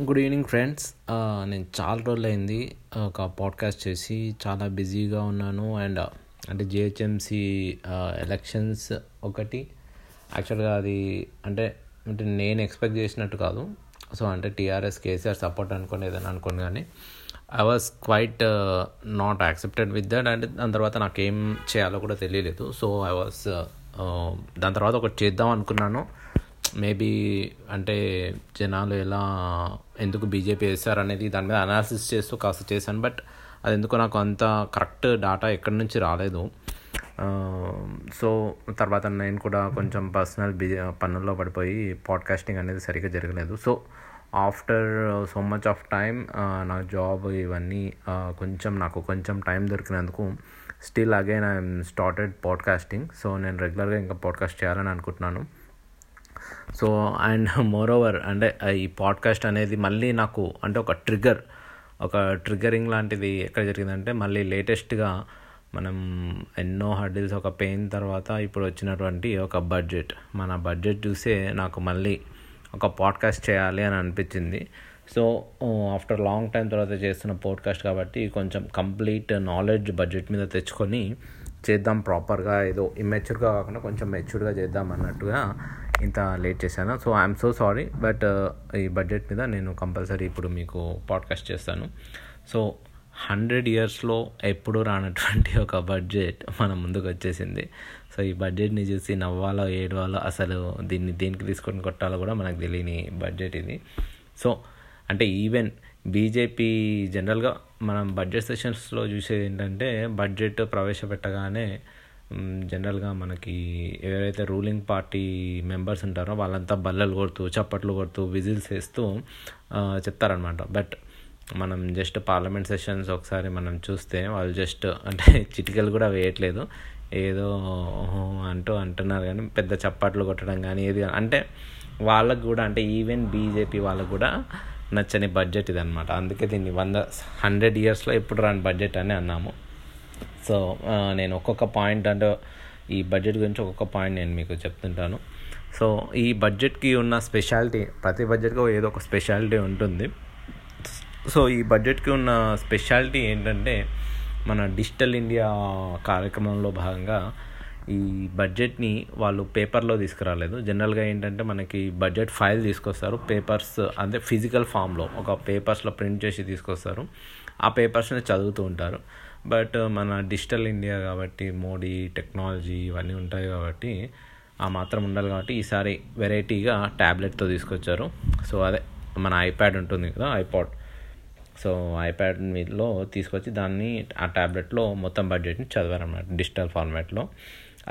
Good evening friends నేను చాలా రోజులు అయింది ఒక పాడ్కాస్ట్ చేసి చాలా బిజీగా ఉన్నాను. అండ్ అంటే జిహెచ్ఎంసి ఎలక్షన్స్ ఒకటి. యాక్చువల్గా అది అంటే అంటే నేను ఎక్స్పెక్ట్ చేసినట్టు కాదు. సో అంటే టీఆర్ఎస్ కేసీఆర్ సపోర్ట్ అనుకోని ఏదైనా అనుకోని కానీ I was quite not accepted with that and దాని తర్వాత నాకేం చేయాలో కూడా తెలియలేదు. సో ఐ వాజ్ దాని తర్వాత ఒకటి చేద్దాం అనుకున్నాను. మేబీ అంటే జనాలు ఎలా ఎందుకు బీజేపీ వేస్తారు అనేది దాని మీద అనాలిసిస్ చేస్తూ కాస్త చేశాను. బట్ అది ఎందుకు నాకు అంత కరెక్ట్ డాటా ఎక్కడి నుంచి రాలేదు. సో తర్వాత నేను కూడా కొంచెం పర్సనల్ బిజీ పనుల్లో పడిపోయి పాడ్కాస్టింగ్ అనేది సరిగ్గా జరగలేదు. So after so much of time నా జాబ్ ఇవన్నీ కొంచెం నాకు కొంచెం టైం దొరికినందుకు still again I'm started podcasting so నేను రెగ్యులర్గా ఇంకా పాడ్కాస్ట్ చేయాలని అనుకుంటున్నాను. సో అండ్ మోర్ ఓవర్ అంటే ఈ పాడ్కాస్ట్ అనేది మళ్ళీ నాకు అంటే ఒక ట్రిగర్ ఒక ట్రిగరింగ్ లాంటిది ఎక్కడ జరిగిందంటే మళ్ళీ లేటెస్ట్గా మనం ఎన్నో హర్డిల్స్ ఒక పెయిన్ తర్వాత ఇప్పుడు వచ్చినటువంటి ఒక బడ్జెట్ మన బడ్జెట్ చూసే నాకు మళ్ళీ ఒక పాడ్కాస్ట్ చేయాలి అని అనిపించింది. సో ఆఫ్టర్ లాంగ్ టైం తర్వాత చేస్తున్న పాడ్కాస్ట్ కాబట్టి కొంచెం కంప్లీట్ నాలెడ్జ్ బడ్జెట్ మీద తెచ్చుకొని చేద్దాం ప్రాపర్గా ఏదో ఇమ్మెచ్యూర్గా కాకుండా కొంచెం మెచ్యూర్గా చేద్దాం అన్నట్టుగా ఇంత లేట్ చేశాను. So I'm so sorry but ఈ బడ్జెట్ మీద నేను కంపల్సరీ ఇప్పుడు మీకు పాడ్కాస్ట్ చేస్తాను. సో హండ్రెడ్ ఇయర్స్లో ఎప్పుడు రానటువంటి ఒక బడ్జెట్ మన ముందుకు వచ్చేసింది. సో ఈ బడ్జెట్ని చూసి నవ్వాలో ఏడవాలో అసలు దీన్ని దేనికి తీసుకొని కొట్టాలో కూడా మనకు తెలియని బడ్జెట్ ఇది. సో అంటే ఈవెన్ బీజేపీ జనరల్గా మనం బడ్జెట్ సెషన్స్లో చూసేది ఏంటంటే బడ్జెట్ ప్రవేశపెట్టగానే జనరల్గా మనకి ఎవరైతే రూలింగ్ పార్టీ మెంబర్స్ ఉంటారో వాళ్ళంతా బల్లలు కొడుతూ చప్పట్లు కొడుతూ విజిల్స్ వేస్తూ చెప్తారనమాట బట్ మనం జస్ట్ పార్లమెంట్ సెషన్స్ ఒకసారి మనం చూస్తే వాళ్ళు జస్ట్ అంటే చిటికలు కూడా వేయట్లేదు. ఏదో అంటూ అంటున్నారు కానీ పెద్ద చప్పట్లు కొట్టడం కానీ ఏది అంటే వాళ్ళకు కూడా అంటే ఈవెన్ బీజేపీ వాళ్ళకు కూడా నచ్చని బడ్జెట్ ఇది అనమాట అందుకే దీన్ని వంద హండ్రెడ్ ఇయర్స్లో ఎప్పుడు రాని బడ్జెట్ అని అన్నాము. సో నేను ఒక్కొక్క పాయింట్ అంటే ఈ బడ్జెట్ గురించి ఒక్కొక్క పాయింట్ నేను మీకు చెప్తుంటాను. సో ఈ బడ్జెట్కి ఉన్న స్పెషాలిటీ ప్రతి బడ్జెట్కి ఏదో ఒక స్పెషాలిటీ ఉంటుంది. సో ఈ బడ్జెట్కి ఉన్న స్పెషాలిటీ ఏంటంటే మన డిజిటల్ ఇండియా కార్యక్రమంలో భాగంగా ఈ బడ్జెట్ని వాళ్ళు పేపర్లో తీసుకురాలేదు. జనరల్గా ఏంటంటే మనకి బడ్జెట్ ఫైల్ తీసుకొస్తారు. పేపర్స్ అంటే ఫిజికల్ ఫామ్లో ఒక పేపర్స్లో ప్రింట్ చేసి తీసుకొస్తారు. ఆ పేపర్స్ని చదువుతూ ఉంటారు. బట్ uh, మన డిజిటల్ ఇండియా కాబట్టి మోడీ టెక్నాలజీ ఇవన్నీ ఉంటాయి కాబట్టి ఆ మాత్రం ఉండాలి కాబట్టి ఈసారి వెరైటీగా ట్యాబ్లెట్తో తీసుకొచ్చారు. సో అదే మన ఐప్యాడ్ ఉంటుంది కదా ఐపాడ్. సో ఐప్యాడ్ మీదలో తీసుకొచ్చి దాన్ని ఆ ట్యాబ్లెట్లో మొత్తం బడ్జెట్ని చదివారన్నమాట డిజిటల్ ఫార్మాట్లో.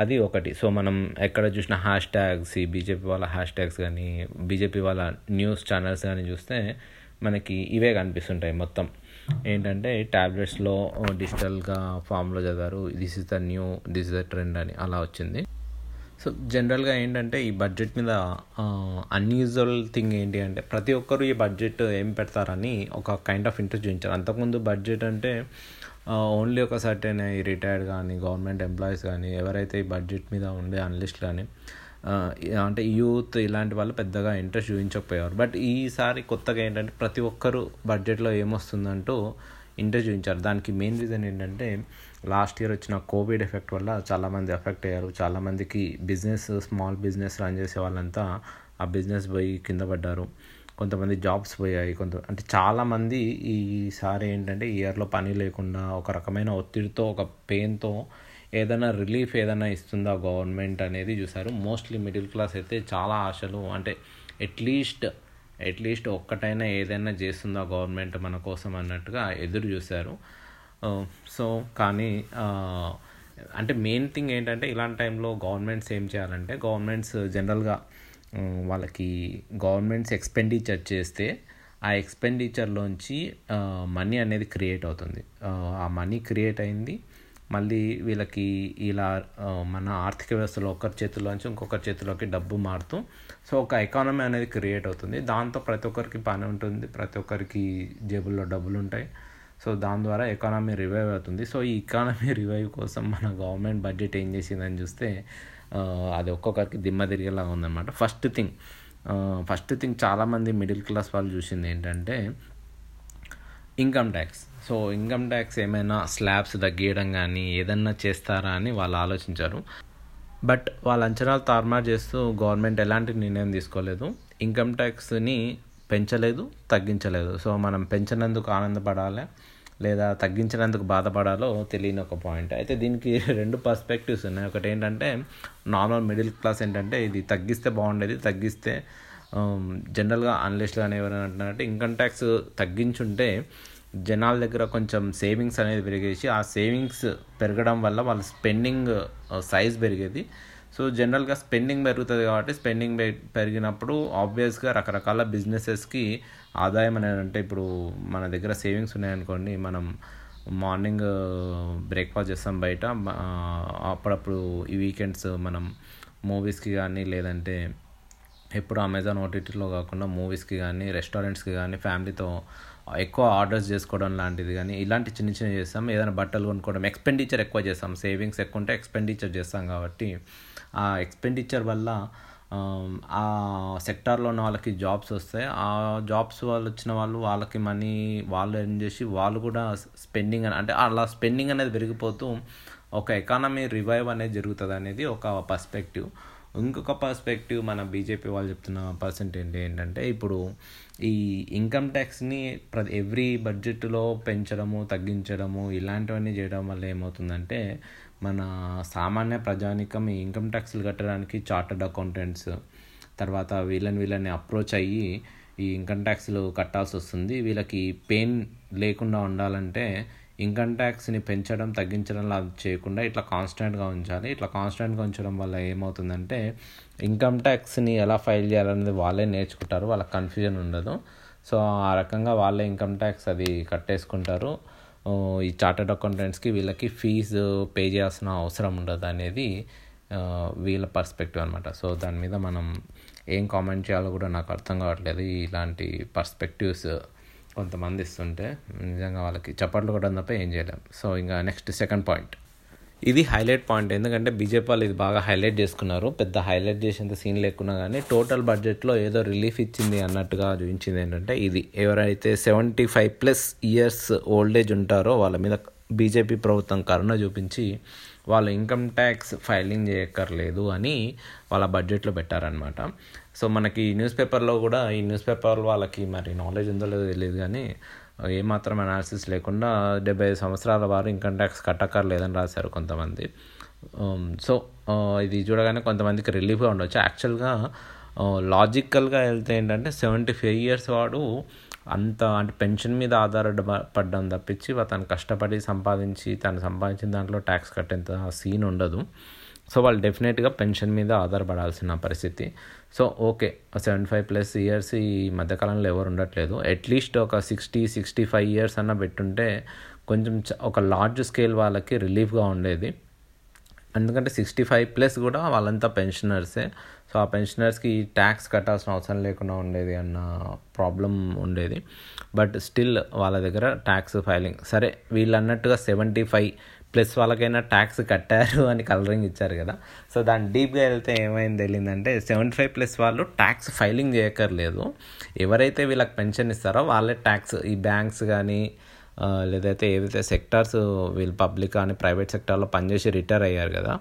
అది ఒకటి. సో మనం ఎక్కడ చూసిన హ్యాష్ ట్యాగ్స్ ఈ బీజేపీ వాళ్ళ హ్యాష్ ట్యాగ్స్ కానీ బీజేపీ వాళ్ళ న్యూస్ ఛానల్స్ కానీ చూస్తే మనకి ఇవే కనిపిస్తుంటాయి మొత్తం. ఏంటంటే ట్యాబ్లెట్స్లో డిజిటల్గా ఫామ్లో చదివారు this is the new this is the trend అని అలా వచ్చింది. సో జనరల్గా ఏంటంటే ఈ బడ్జెట్ మీద అన్యూజువల్ థింగ్ ఏంటి అంటే ప్రతి ఒక్కరు ఈ బడ్జెట్ ఏం పెడతారని ఒక కైండ్ ఆఫ్ ఇంట్రెస్ట్ చూపించారు. అంతకుముందు బడ్జెట్ అంటే ఓన్లీ ఒక సర్టెన్ ఈ రిటైర్డ్ కానీ గవర్నమెంట్ ఎంప్లాయీస్ కానీ ఎవరైతే ఈ బడ్జెట్ మీద ఉండే అనలిస్ట్ కానీ అంటే యూత్ ఇలాంటి వాళ్ళు పెద్దగా ఇంట్రెస్ట్ చూపించకపోయేవారు. బట్ ఈసారి కొత్తగా ఏంటంటే ప్రతి ఒక్కరు బడ్జెట్లో ఏమొస్తుందంటూ ఇంట్రెస్ట్ చూపించారు. దానికి మెయిన్ రీజన్ ఏంటంటే లాస్ట్ ఇయర్ వచ్చిన కోవిడ్ ఎఫెక్ట్ వల్ల చాలామంది ఎఫెక్ట్ అయ్యారు. చాలామందికి బిజినెస్ స్మాల్ బిజినెస్ రన్ చేసే వాళ్ళంతా ఆ బిజినెస్ పోయి కింద పడ్డారు. కొంతమంది జాబ్స్ పోయాయి. కొంత అంటే చాలామంది ఈసారి ఏంటంటే ఇయర్లో పని లేకుండా ఒక రకమైన ఒత్తిడితో ఒక పెయిన్తో ఏదైనా రిలీఫ్ ఏదైనా ఇస్తుందా గవర్నమెంట్ అనేది చూసారు మోస్ట్లీ మిడిల్ క్లాస్ అయితే చాలా ఆశలు అంటే అట్లీస్ట్ అట్లీస్ట్ ఒక్కటైనా ఏదైనా చేస్తుందా గవర్నమెంట్ మన కోసం అన్నట్టుగా ఎదురు చూశారు. సో కానీ అంటే మెయిన్ థింగ్ ఏంటంటే ఇలాంటి టైంలో గవర్నమెంట్స్ ఏం చేయాలంటే గవర్నమెంట్స్ జనరల్గా వాళ్ళకి గవర్నమెంట్స్ ఎక్స్పెండిచర్ చేస్తే ఆ ఎక్స్పెండిచర్లోంచి మనీ అనేది క్రియేట్ అవుతుంది. ఆ మనీ క్రియేట్ అయింది. మళ్ళీ వీళ్ళకి ఇలా మన ఆర్థిక వ్యవస్థలో ఒకరి చేతిలోంచి ఇంకొకరి చేతిలోకి డబ్బు మారుతూ సో ఒక ఎకానమీ అనేది క్రియేట్ అవుతుంది. దాంతో ప్రతి ఒక్కరికి పని ఉంటుంది ప్రతి ఒక్కరికి జేబుల్లో డబ్బులు ఉంటాయి. సో దాని ద్వారా ఎకానమీ రివైవ్ అవుతుంది. సో ఈ ఎకానమీ రివైవ్ కోసం మన గవర్నమెంట్ బడ్జెట్ ఏం చేసిందని చూస్తే అది ఒక్కొక్కరికి దిమ్మ తిరిగేలా ఉందన్నమాట. ఫస్ట్ థింగ్ ఫస్ట్ థింగ్ చాలామంది మిడిల్ క్లాస్ వాళ్ళు చూసింది ఏంటంటే income tax so income tax ఏమైనా స్లాబ్స్ తగ్గియడం కానీ ఏదన్నా చేస్తారా అని వాళ్ళు ఆలోచించారు. బట్ వాళ్ళ అంచనాలు తారుమారు చేస్తూ గవర్నమెంట్ ఎలాంటి నిర్ణయం తీసుకోలేదు. ఇన్కమ్ ట్యాక్స్ని పెంచలేదు తగ్గించలేదు. సో మనం పెంచినందుకు ఆనందపడాలి లేదా తగ్గించినందుకు బాధపడాలో తెలియని ఒక పాయింట్ అయితే దీనికి రెండు పర్స్పెక్టివ్స్ ఉన్నాయి. ఒకటి ఏంటంటే నార్మల్ మిడిల్ క్లాస్ ఏంటంటే ఇది తగ్గిస్తే బాగుండేది తగ్గిస్తే జనరల్గా అనలిస్ట్ కానీ ఎవరైనా అంటున్నారంటే ఇన్కమ్ ట్యాక్స్ తగ్గించుంటే జనాల దగ్గర కొంచెం సేవింగ్స్ అనేది పెరిగేసి ఆ సేవింగ్స్ పెరగడం వల్ల వాళ్ళ స్పెండింగ్ సైజ్ uh, పెరిగేది. సో జనరల్గా స్పెండింగ్ పెరుగుతుంది కాబట్టి స్పెండింగ్ పెరిగినప్పుడు ఆబ్వియస్గా రకరకాల బిజినెసెస్కి ఆదాయం అనేది అంటే ఇప్పుడు మన దగ్గర సేవింగ్స్ ఉన్నాయనుకోండి మనం మార్నింగ్ బ్రేక్ఫాస్ట్ uh, చేస్తాం బయట అప్పుడప్పుడు ఈ వీకెండ్స్ మనం మూవీస్కి కానీ లేదంటే ఎప్పుడు అమెజాన్ ఓటీటీలో కాకుండా మూవీస్కి కానీ రెస్టారెంట్స్కి కానీ ఫ్యామిలీతో ఎక్కువ ఆర్డర్స్ చేసుకోవడం లాంటిది కానీ ఇలాంటి చిన్న చిన్న చేస్తాం. ఏదైనా బట్టలు కొనుక్కోవడం ఎక్స్పెండిచర్ ఎక్కువ చేస్తాం. సేవింగ్స్ ఎక్కువ ఉంటే ఎక్స్పెండిచర్ చేస్తాం కాబట్టి ఆ ఎక్స్పెండిచర్ వల్ల ఆ సెక్టార్లో ఉన్న వాళ్ళకి జాబ్స్ వస్తాయి. ఆ జాబ్స్ వాళ్ళు వచ్చిన వాళ్ళు వాళ్ళకి మనీ వాళ్ళు ఎర్న్ చేసి వాళ్ళు కూడా స్పెండింగ్ అంటే అలా స్పెండింగ్ అనేది పెరిగిపోతూ ఒక ఎకానమీ రివైవ్ అనేది జరుగుతుంది అనేది ఒక పర్స్పెక్టివ్ ఇంకొక పర్స్పెక్టివ్ మన బీజేపీ వాళ్ళు చెప్తున్న పర్సెంటేజ్ ఏంటంటే ఇప్పుడు ఈ ఇన్కమ్ ట్యాక్స్ని ప్రతి ఎవ్రీ బడ్జెట్లో పెంచడము తగ్గించడము ఇలాంటివన్నీ చేయడం వల్ల ఏమవుతుందంటే మన సామాన్య ప్రజానికం ఈ ఇన్కమ్ ట్యాక్స్లు కట్టడానికి చార్టర్డ్ అకౌంటెంట్స్ తర్వాత వీళ్ళని వీళ్ళని అప్రోచ్ అయ్యి ఈ ఇన్కమ్ ట్యాక్స్లు కట్టాల్సి వస్తుంది వీళ్ళకి పెయిన్ లేకుండా ఉండాలంటే ఇన్కమ్ ట్యాక్స్ని పెంచడం తగ్గించడం అది చేయకుండా ఇట్లా కాన్స్టెంట్గా ఉంచాలి. ఇట్లా కాన్స్టెంట్గా ఉంచడం వల్ల ఏమవుతుందంటే ఇన్కమ్ ట్యాక్స్ని ఎలా ఫైల్ చేయాలనేది వాళ్ళే నేర్చుకుంటారు. వాళ్ళకి కన్ఫ్యూజన్ ఉండదు. సో ఆ రకంగా వాళ్ళే ఇన్కమ్ ట్యాక్స్ అది కట్టేసుకుంటారు. ఈ చార్టెడ్ అకౌంటెంట్స్కి వీళ్ళకి ఫీజు పే చేయాల్సిన అవసరం ఉండదు అనేది వీళ్ళ పర్స్పెక్టివ్ అనమాట సో దాని మీద మనం ఏం కామెంట్ చేయాలో కూడా నాకు అర్థం కావట్లేదు. ఇలాంటి పర్స్పెక్టివ్స్ కొంతమంది ఇస్తుంటే నిజంగా వాళ్ళకి చప్పట్లు కూడా తప్ప ఏం చేయలేం. సో ఇంకా నెక్స్ట్ సెకండ్ పాయింట్ ఇది హైలైట్ పాయింట్ ఎందుకంటే బీజేపీ వాళ్ళు ఇది బాగా హైలైట్ చేసుకున్నారు. పెద్ద హైలైట్ చేసేంత సీన్ లేకున్నా కానీ టోటల్ బడ్జెట్లో ఏదో రిలీఫ్ ఇచ్చింది అన్నట్టుగా చూపించింది ఏంటంటే ఇది. ఎవరైతే seventy five plus years old age ఉంటారో వాళ్ళ మీద బీజేపీ ప్రభుత్వం కరుణ చూపించి వాళ్ళు ఇన్కమ్ ట్యాక్స్ ఫైలింగ్ చేయక్కర్లేదు అని వాళ్ళ బడ్జెట్లో పెట్టారనమాట సో మనకి న్యూస్ పేపర్లో కూడా ఈ న్యూస్ పేపర్ వాళ్ళకి మరి నాలెడ్జ్ ఉందో లేదో తెలియదు కానీ ఏమాత్రం అనాలిసిస్ లేకుండా డెబ్బై ఐదు సంవత్సరాల వారు ఇన్కమ్ ట్యాక్స్ కట్టక్కర్లేదని రాశారు కొంతమంది. Um, సో uh, ఇది చూడగానే కొంతమందికి రిలీఫ్గా ఉండొచ్చు. యాక్చువల్గా లాజికల్గా uh, వెళ్తే ఏంటంటే సెవెంటీ ఫైవ్ ఇయర్స్ వాడు అంత అంటే పెన్షన్ మీద ఆధారపడ్డం తప్పించి తను కష్టపడి సంపాదించి తను సంపాదించిన దాంట్లో ట్యాక్స్ కట్టేంత సీన్ ఉండదు. సో వాళ్ళు డెఫినెట్గా పెన్షన్ మీద ఆధారపడాల్సిన పరిస్థితి. So okay seventy five plus years ఈ మధ్యకాలంలో ఎవరు ఉండట్లేదు. అట్లీస్ట్ ఒక సిక్స్టీ సిక్స్టీ ఫైవ్ ఇయర్స్ అన్న పెట్టుంటే కొంచెం ఒక లార్జ్ స్కేల్ వాళ్ళకి రిలీఫ్గా ఉండేది. ఎందుకంటే సిక్స్టీ ఫైవ్ ప్లస్ కూడా వాళ్ళంతా పెన్షనర్సే. సో ఆ పెన్షనర్స్కి ట్యాక్స్ కట్టాల్సిన అవసరం లేకుండా ఉండేది అన్న ప్రాబ్లం ఉండేది. బట్ స్టిల్ వాళ్ళ దగ్గర ట్యాక్స్ ఫైలింగ్. సరే వీళ్ళు అన్నట్టుగా సెవెంటీ ఫైవ్ ప్లస్ వాళ్ళకైనా ట్యాక్స్ కట్టారు అని కలరింగ్ ఇచ్చారు కదా. సో దాని డీప్గా వెళ్తే ఏమైంది తెలియదంటే సెవెంటీ ఫైవ్ ప్లస్ వాళ్ళు ట్యాక్స్ ఫైలింగ్ చేయక్కర్లేదు. ఎవరైతే వీళ్ళకి పెన్షన్ ఇస్తారో వాళ్ళే ట్యాక్స్ ఈ బ్యాంక్స్ కానీ లేదైతే ఏదైతే సెక్టార్స్ వీళ్ళు పబ్లిక్ కానీ ప్రైవేట్ సెక్టార్లో పనిచేసి రిటైర్ అయ్యారు కదా.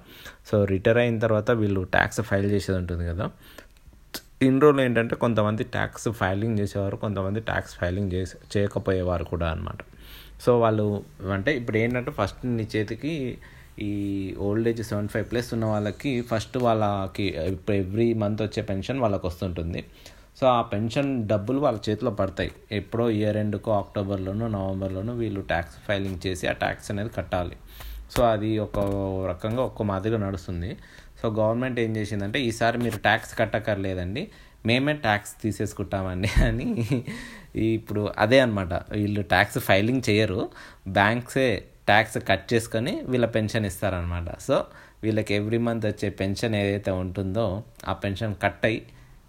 సో రిటైర్ అయిన తర్వాత వీళ్ళు ట్యాక్స్ ఫైల్ చేసేది ఉంటుంది కదా. ఇన్ని రోజులు ఏంటంటే కొంతమంది ట్యాక్స్ ఫైలింగ్ చేసేవారు కొంతమంది ట్యాక్స్ ఫైలింగ్ చేసే చేయకపోయేవారు కూడా అనమాట సో వాళ్ళు అంటే ఇప్పుడు ఏంటంటే ఫస్ట్ నీ చేతికి ఈ old age seventy five plus ఉన్న వాళ్ళకి ఫస్ట్ వాళ్ళకి ఇప్పుడు ఎవ్రీ మంత్ వచ్చే పెన్షన్ వాళ్ళకి వస్తుంటుంది. సో ఆ పెన్షన్ డబ్బులు వాళ్ళ చేతిలో పడతాయి. ఎప్పుడో ఇయర్ ఎండ్కో అక్టోబర్లోనో నవంబర్లోనో వీళ్ళు ట్యాక్స్ ఫైలింగ్ చేసి ఆ ట్యాక్స్ అనేది కట్టాలి. సో అది ఒక రకంగా ఒక్క మాదిరిగా నడుస్తుంది. సో గవర్నమెంట్ ఏం చేసిందంటే ఈసారి మీరు ట్యాక్స్ కట్టక్కర్లేదండి. మేమే ట్యాక్స్ తీసేసుకుంటామండి అని ఇప్పుడు అదే అనమాట వీళ్ళు ట్యాక్స్ ఫైలింగ్ చేయరు. బ్యాంక్సే ట్యాక్స్ కట్ చేసుకొని వీళ్ళ పెన్షన్ ఇస్తారనమాట సో వీళ్ళకి ఎవ్రీ మంత్ వచ్చే పెన్షన్ ఏదైతే ఉంటుందో ఆ పెన్షన్ కట్ అయ్యి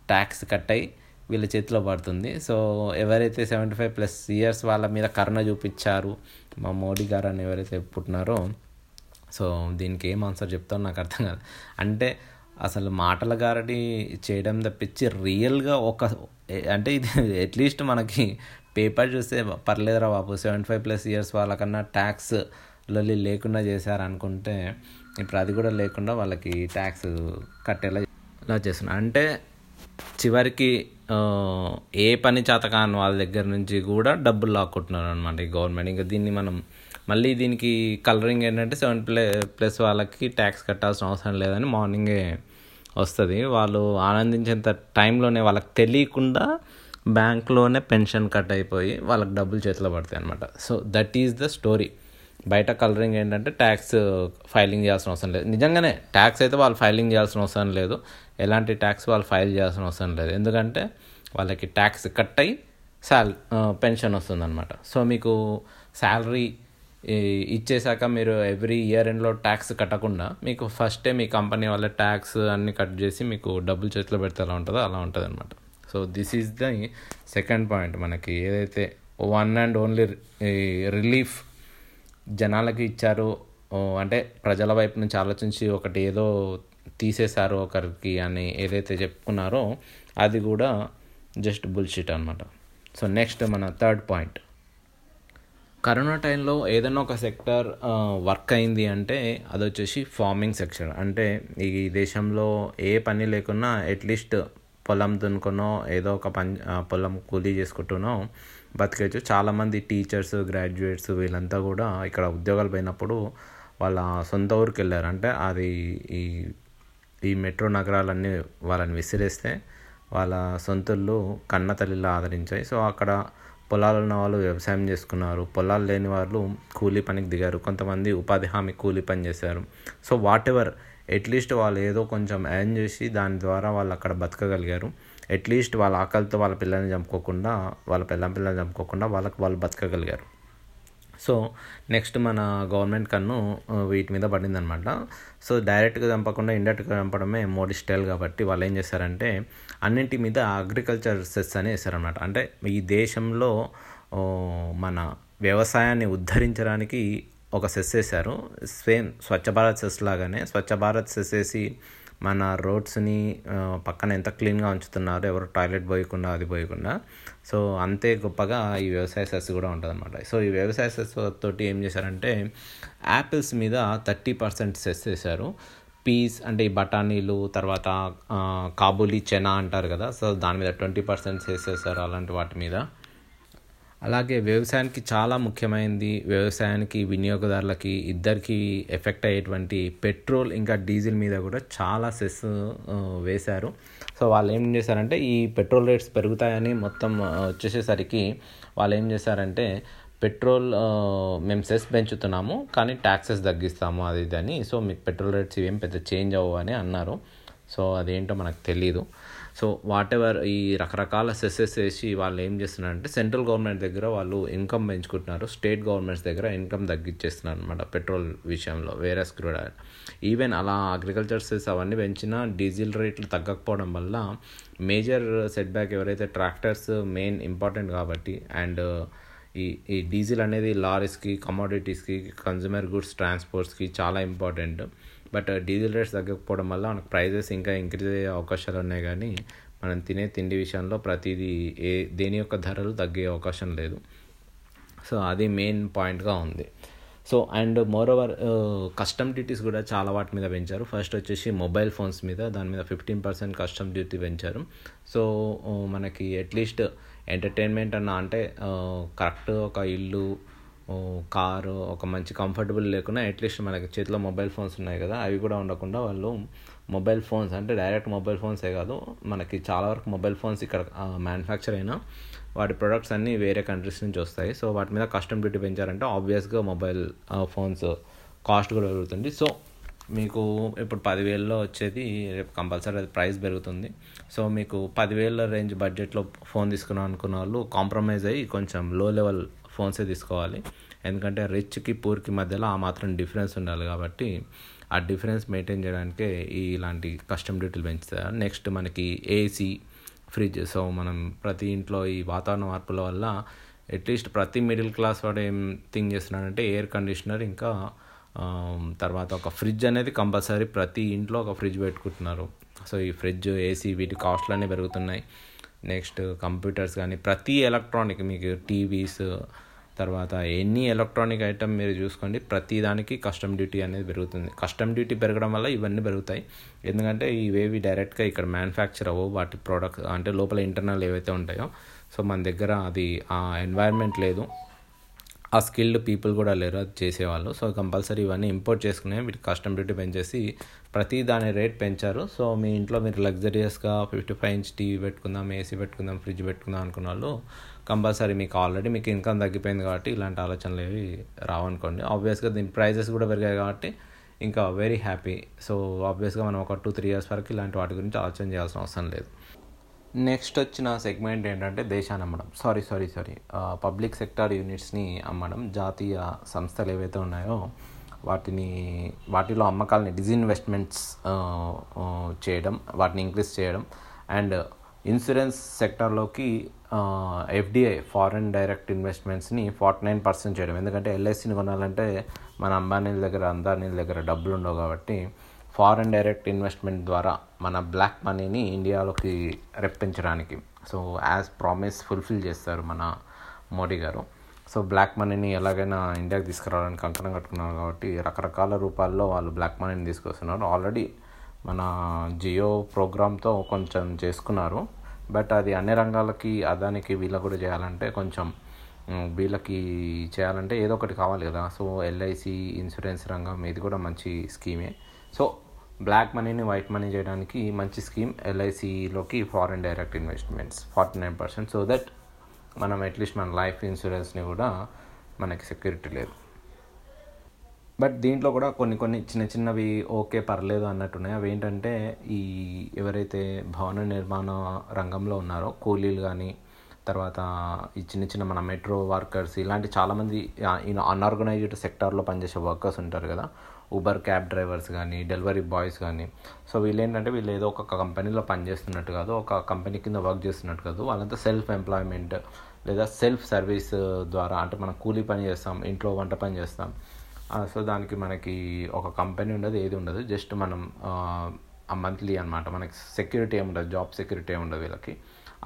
ట్యాక్స్ కట్ అయ్యి వీళ్ళ చేతిలో పడుతుంది. సో ఎవరైతే సెవెంటీ ఫైవ్ ప్లస్ ఇయర్స్ వాళ్ళ మీద కరుణ చూపించారు మా మోడీ గారు అని ఎవరైతే పుట్టినారో సో దీనికి ఏం ఆన్సర్ చెప్తారో నాకు అర్థం కాదు. అంటే అసలు మాటల గారడి చేయడం తప్పించి రియల్గా ఒక అంటే ఇది అట్లీస్ట్ మనకి పేపర్ చూస్తే పర్లేదురా బాబు సెవెంటీ ఫైవ్ ప్లస్ ఇయర్స్ వాళ్ళకన్నా ట్యాక్స్ లొల్లి లేకుండా చేశారనుకుంటే ఇప్పుడు అది కూడా లేకుండా వాళ్ళకి ట్యాక్స్ కట్టేలా ఇలా చేస్తున్నారు అంటే చివరికి ఏ పని చేతకాని వాళ్ళ దగ్గర నుంచి కూడా డబ్బులు లాక్కుంటున్నారు అనమాట ఈ గవర్నమెంట్. ఇంకా దీన్ని మనం మళ్ళీ దీనికి కలరింగ్ ఏంటంటే సెవెన్ ప్లే ప్లస్ వాళ్ళకి ట్యాక్స్ కట్టాల్సిన అవసరం లేదని మార్నింగే వస్తుంది. వాళ్ళు ఆనందించేంత టైంలోనే వాళ్ళకి తెలియకుండా బ్యాంక్లోనే పెన్షన్ కట్ అయిపోయి వాళ్ళకి డబ్బులు చేతిలో పడతాయి అనమాట so that is the story బయట కలరింగ్ ఏంటంటే ట్యాక్స్ ఫైలింగ్ చేయాల్సిన అవసరం లేదు. నిజంగానే ట్యాక్స్ అయితే వాళ్ళు ఫైలింగ్ చేయాల్సిన అవసరం లేదు. ఎలాంటి ట్యాక్స్ వాళ్ళు ఫైల్ చేయాల్సిన అవసరం లేదు. ఎందుకంటే వాళ్ళకి ట్యాక్స్ కట్ అయ్యి శాల పెన్షన్ వస్తుందన్నమాట. సో మీకు శాలరీ ఇచ్చేసాక మీరు ఎవ్రీ ఇయర్ ఎండ్లో ట్యాక్స్ కట్టకుండా మీకు ఫస్టే మీ కంపెనీ వాళ్ళ ట్యాక్స్ అన్ని కట్ చేసి మీకు డబ్బులు చేతిలో పెడితే ఎలా ఉంటుందో అలా ఉంటుంది అనమాట so this is the second point మనకి. ఏదైతే వన్ అండ్ ఓన్లీ రిలీఫ్ జనాలకి ఇచ్చారు అంటే ప్రజల వైపు నుంచి ఆలోచించి ఒకటి ఏదో తీసేశారు ఒకరికి అని ఏదైతే చెప్పుకున్నారో అది కూడా జస్ట్ బుల్షిట్ అనమాట సో నెక్స్ట్ మన థర్డ్ పాయింట్ కరోనా టైంలో ఏదైనా ఒక సెక్టర్ వర్క్ అయింది అంటే అది వచ్చేసి ఫార్మింగ్ సెక్షన్. అంటే ఈ దేశంలో ఏ పని లేకున్నా అట్లీస్ట్ పొలం దున్నుకునో ఏదో ఒక పని పొలం కూలీ చేసుకుంటునో బతికేచ్చు చాలామంది టీచర్స్ గ్రాడ్యుయేట్స్ వీళ్ళంతా కూడా ఇక్కడ ఉద్యోగాలు పోయినప్పుడు వాళ్ళ సొంత ఊరికి వెళ్ళారు. అంటే అది ఈ ఈ మెట్రో నగరాలన్నీ వాళ్ళని విసిరేస్తే వాళ్ళ సొంతళ్ళు కన్న తల్లిలా ఆదరించాయి. సో అక్కడ పొలాలు ఉన్న వాళ్ళు వ్యవసాయం చేసుకున్నారు. పొలాలు లేని వాళ్ళు కూలీ పనికి దిగారు. కొంతమంది ఉపాధి హామీ కూలీ పని చేశారు. సో వాట్ ఎవర్ అట్లీస్ట్ వాళ్ళు ఏదో కొంచెం ఎర్న్ చేసి దాని ద్వారా వాళ్ళు అక్కడ బతకగలిగారు. అట్లీస్ట్ వాళ్ళ ఆకలితో వాళ్ళ పిల్లల్ని చంపుకోకుండా వాళ్ళ పిల్లం పిల్లల్ని చంపుకోకుండా వాళ్ళకి వాళ్ళు బతకగలిగారు. సో నెక్స్ట్ మన గవర్నమెంట్ కన్ను వీటి మీద పడిందనమాట. సో డైరెక్ట్గా చంపకుండా ఇండైరెక్ట్గా చంపడమే మోడీ స్టైల్ కాబట్టి వాళ్ళు ఏం చేశారంటే అన్నింటి మీద అగ్రికల్చర్ సెస్ అని వేశారనమాట. అంటే ఈ దేశంలో మన వ్యవసాయాన్ని ఉద్ధరించడానికి ఒక సెస్ వేశారు. సేమ్ స్వచ్ఛ భారత్ సెస్ లాగానే స్వచ్ఛ భారత్ సెస్ వేసి మన రోడ్స్ని పక్కన ఎంత క్లీన్గా ఉంచుతున్నారు ఎవరు టాయిలెట్ పోయకుండా అది పోయకుండా సో అంతే గొప్పగా ఈ వ్యవసాయ సెస్ కూడా ఉంటుందన్నమాట. సో ఈ వ్యవసాయ సెస్ తోటి ఏం చేశారంటే యాపిల్స్ మీద థర్టీ పర్సెంట్ సెస్ చేశారు పీస్ అంటే ఈ బఠానీలు తర్వాత కాబూలీ చెనా అంటారు కదా. సో దాని మీద ట్వంటీ పర్సెంట్ వేసేసారు అలాంటి వాటి మీద. అలాగే వ్యవసాయానికి చాలా ముఖ్యమైనది వ్యవసాయానికి వినియోగదారులకి ఇద్దరికి ఎఫెక్ట్ అయ్యేటువంటి పెట్రోల్ ఇంకా డీజిల్ మీద కూడా చాలా సెస్ వేశారు. సో వాళ్ళు ఏం చేశారంటే ఈ పెట్రోల్ రేట్స్ పెరుగుతాయని మొత్తం వచ్చేసేసరికి వాళ్ళు ఏం చేశారంటే పెట్రోల్ మేము సెస్ పెంచుతున్నాము కానీ ట్యాక్సెస్ తగ్గిస్తాము అది ఇది అని. సో మీకు పెట్రోల్ రేట్స్ ఏం పెద్ద చేంజ్ అవ్వవు అని అన్నారు. సో అదేంటో మనకు తెలీదు. సో వాట్ ఎవర్ ఈ రకరకాల సెసెస్ వేసి వాళ్ళు ఏం చేస్తున్నారంటే సెంట్రల్ గవర్నమెంట్ దగ్గర వాళ్ళు ఇన్కమ్ పెంచుకుంటున్నారు స్టేట్ గవర్నమెంట్స్ దగ్గర ఇన్కమ్ తగ్గించేస్తున్నారు అనమాట పెట్రోల్ విషయంలో వేరే స్క్రూడ్ ఆయిల్ ఈవెన్ అలా అగ్రికల్చర్ సెస్ అవన్నీ పెంచినా డీజిల్ రేట్లు తగ్గకపోవడం వల్ల మేజర్ సెట్ బ్యాక్ ఎవరైతే ట్రాక్టర్స్ మెయిన్ ఇంపార్టెంట్ కాబట్టి అండ్ ఈ ఈ డీజిల్ అనేది లారీస్కి కమోడిటీస్కి కన్జ్యూమర్ గుడ్స్ ట్రాన్స్పోర్ట్స్కి చాలా ఇంపార్టెంట్ బట్ డీజిల్ రేట్స్ తగ్గకపోవడం వల్ల మనకు ప్రైజెస్ ఇంకా ఇంక్రీజ్ అయ్యే అవకాశాలు ఉన్నాయి కానీ మనం తినే తిండి విషయంలో ప్రతిదీ ఏ దేని యొక్క ధరలు తగ్గే అవకాశం లేదు. సో అది మెయిన్ పాయింట్గా ఉంది. So and moreover custom duties కూడా చాలా వాటి మీద పెంచారు. ఫస్ట్ వచ్చేసి మొబైల్ ఫోన్స్ మీద దాని మీద ఫిఫ్టీన్ పర్సెంట్ కస్టమ్ డ్యూటీ పెంచారు. సో మనకి అట్లీస్ట్ ఎంటర్టైన్మెంట్ అన్న అంటే కరెక్ట్ ఒక ఇల్లు కారు ఒక మంచి కంఫర్టబుల్ లేకుండా అట్లీస్ట్ మనకి చేతిలో మొబైల్ ఫోన్స్ ఉన్నాయి కదా అవి కూడా ఉండకుండా వాళ్ళు మొబైల్ ఫోన్స్ అంటే డైరెక్ట్ మొబైల్ ఫోన్సే కాదు మనకి చాలా వరకు మొబైల్ ఫోన్స్ ఇక్కడ మ్యానుఫ్యాక్చర్ అయినా వాటి ప్రొడక్ట్స్ అన్నీ వేరే కంట్రీస్ నుంచి వస్తాయి. సో వాటి మీద కస్టమ్ డ్యూటీ పెంచారంటే ఆబ్వియస్గా మొబైల్ ఫోన్స్ కాస్ట్ కూడా పెరుగుతుంది. సో మీకు ఇప్పుడు పదివేల్లో వచ్చేది రేపు కంపల్సరీ అది ప్రైస్ పెరుగుతుంది. సో మీకు పదివేల రేంజ్ బడ్జెట్లో ఫోన్ తీసుకున్నాం అనుకున్న వాళ్ళు కాంప్రమైజ్ అయ్యి కొంచెం లో లెవెల్ ఫోన్సే తీసుకోవాలి. ఎందుకంటే రిచ్కి పూర్కి మధ్యలో ఆ మాత్రం డిఫరెన్స్ ఉండాలి కాబట్టి ఆ డిఫరెన్స్ మెయింటైన్ చేయడానికే ఈ ఇలాంటి కస్టమ్ డ్యూటీలు పెంచుతారు. నెక్స్ట్ మనకి ఏసీ ఫ్రిడ్జ్. సో మనం ప్రతి ఇంట్లో ఈ వాతావరణ మార్పుల వల్ల అట్లీస్ట్ ప్రతి మిడిల్ క్లాస్ వాడు ఏం థింక్ చేస్తున్నాడంటే ఎయిర్ కండిషనర్ ఇంకా తర్వాత ఒక ఫ్రిడ్జ్ అనేది కంపల్సరీ ప్రతి ఇంట్లో ఒక ఫ్రిడ్జ్ పెట్టుకుంటున్నారు. సో ఈ ఫ్రిడ్జ్ ఏసీ వీటి కాస్ట్లు అనేవి పెరుగుతున్నాయి. నెక్స్ట్ కంప్యూటర్స్ కానీ ప్రతి ఎలక్ట్రానిక్ మీకు టీవీస్ తర్వాత ఎన్ని ఎలక్ట్రానిక్ ఐటమ్ మీరు చూసుకోండి ప్రతి దానికి కస్టమ్ డ్యూటీ అనేది పెరుగుతుంది. కస్టమ్ డ్యూటీ పెరగడం వల్ల ఇవన్నీ పెరుగుతాయి. ఎందుకంటే ఇవేవి డైరెక్ట్గా ఇక్కడ మ్యానుఫ్యాక్చర్ అవ్వవు వాటి ప్రోడక్ట్ అంటే లోపల ఇంటర్నల్ ఏవైతే ఉంటాయో సో మన దగ్గర అది ఆ ఎన్వైర్న్మెంట్ లేదు. ఆ స్కిల్డ్ పీపుల్ కూడా లేరు అది చేసేవాళ్ళు. సో కంపల్సరీ ఇవన్నీ ఇంపోర్ట్ చేసుకునే వీటి కస్టమ్ డ్యూటీ పెంచేసి ప్రతి దాని రేట్ పెంచారు. సో మీ ఇంట్లో మీరు లగ్జరియస్గా ఫిఫ్టీ ఫైవ్ ఇంచ్ టీవీ పెట్టుకుందాం ఏసీ పెట్టుకుందాం ఫ్రిడ్జ్ పెట్టుకుందాం అనుకున్న వాళ్ళు కంపల్సరీ మీకు ఆల్రెడీ మీకు ఇన్కమ్ తగ్గిపోయింది కాబట్టి ఇలాంటి ఆలోచనలు ఏవి రావనుకోండి ఆబ్వియస్గా దీని ప్రైజెస్ కూడా పెరిగాయి కాబట్టి ఇంకా వెరీ హ్యాపీ సో ఆబ్వియస్గా మనం ఒక టూ త్రీ ఇయర్స్ వరకు ఇలాంటి వాటి గురించి ఆలోచన చేయాల్సిన అవసరం లేదు. నెక్స్ట్ వచ్చిన సెగ్మెంట్ ఏంటంటే దేశాన్ని అమ్మడం sorry sorry sorry public sector యూనిట్స్ని అమ్మడం. జాతీయ సంస్థలు ఏవైతే ఉన్నాయో వాటిని వాటిలో అమ్మకాలని డిజిన్వెస్ట్మెంట్స్ చేయడం వాటిని ఇంక్రీజ్ చేయడం. అండ్ ఇన్సూరెన్స్ సెక్టార్లోకి ఎఫ్డిఐ ఫారెన్ డైరెక్ట్ ఇన్వెస్ట్మెంట్స్ని ఫార్టీ నైన్ పర్సెంట్ చేయడం. ఎందుకంటే ఎల్ఐసిని కొనాలంటే మన అంబానీల దగ్గర అందానీల దగ్గర డబ్బులు ఉండవు కాబట్టి ఫారెన్ డైరెక్ట్ ఇన్వెస్ట్మెంట్ ద్వారా మన బ్లాక్ మనీని ఇండియాలోకి రెప్పించడానికి. సో యాజ్ ప్రామిస్ ఫుల్ఫిల్ చేస్తారు మన మోడీ గారు. సో బ్లాక్ మనీని ఎలాగైనా ఇండియాకి తీసుకురావడానికి కంకణం కట్టుకున్నారు కాబట్టి రకరకాల రూపాల్లో వాళ్ళు బ్లాక్ మనీని తీసుకొస్తున్నారు. ఆల్రెడీ మన జియో ప్రోగ్రామ్తో కొంచెం చేసుకున్నారు. బట్ అది అన్ని రంగాలకి అదానికి వీళ్ళకి కూడా చేయాలంటే కొంచెం వీళ్ళకి చేయాలంటే ఏదో ఒకటి కావాలి కదా. సో ఎల్ఐసి ఇన్సూరెన్స్ రంగం ఇది కూడా మంచి స్కీమే. సో బ్లాక్ మనీని వైట్ మనీ చేయడానికి మంచి scheme ఎల్ఐసిలోకి foreign direct investments forty nine percent so that మనం అట్లీస్ట్ మన లైఫ్ ఇన్సూరెన్స్ని కూడా మనకి సెక్యూరిటీ లేదు. బట్ దీంట్లో కూడా కొన్ని కొన్ని చిన్న చిన్నవి ఓకే పర్లేదు అన్నట్టున్నాయి. అవి ఏంటంటే ఈ ఎవరైతే భవన నిర్మాణ రంగంలో ఉన్నారో కూలీలు కానీ తర్వాత ఈ చిన్న చిన్న మన మెట్రో వర్కర్స్ ఇలాంటి చాలామంది అన్ఆర్గనైజ్డ్ సెక్టార్లో పనిచేసే వర్కర్స్ ఉంటారు కదా. ఊబర్ క్యాబ్ డ్రైవర్స్ కానీ డెలివరీ బాయ్స్ కానీ సో వీళ్ళు ఏంటంటే వీళ్ళు ఏదో ఒక కంపెనీలో పనిచేస్తున్నట్టు కాదు ఒక కంపెనీ కింద వర్క్ చేస్తున్నట్టు కాదు వాళ్ళంతా సెల్ఫ్ ఎంప్లాయ్మెంట్ లేదా సెల్ఫ్ సర్వీస్ ద్వారా అంటే మనం కూలీ పని చేస్తాం ఇంట్లో వంట పని చేస్తాం. సో దానికి మనకి ఒక కంపెనీ ఉండదు ఏది ఉండదు. జస్ట్ మనం మంత్లీ అనమాట మనకి సెక్యూరిటీ ఏమి ఉండదు జాబ్ సెక్యూరిటీ ఏమి ఉండదు వీళ్ళకి.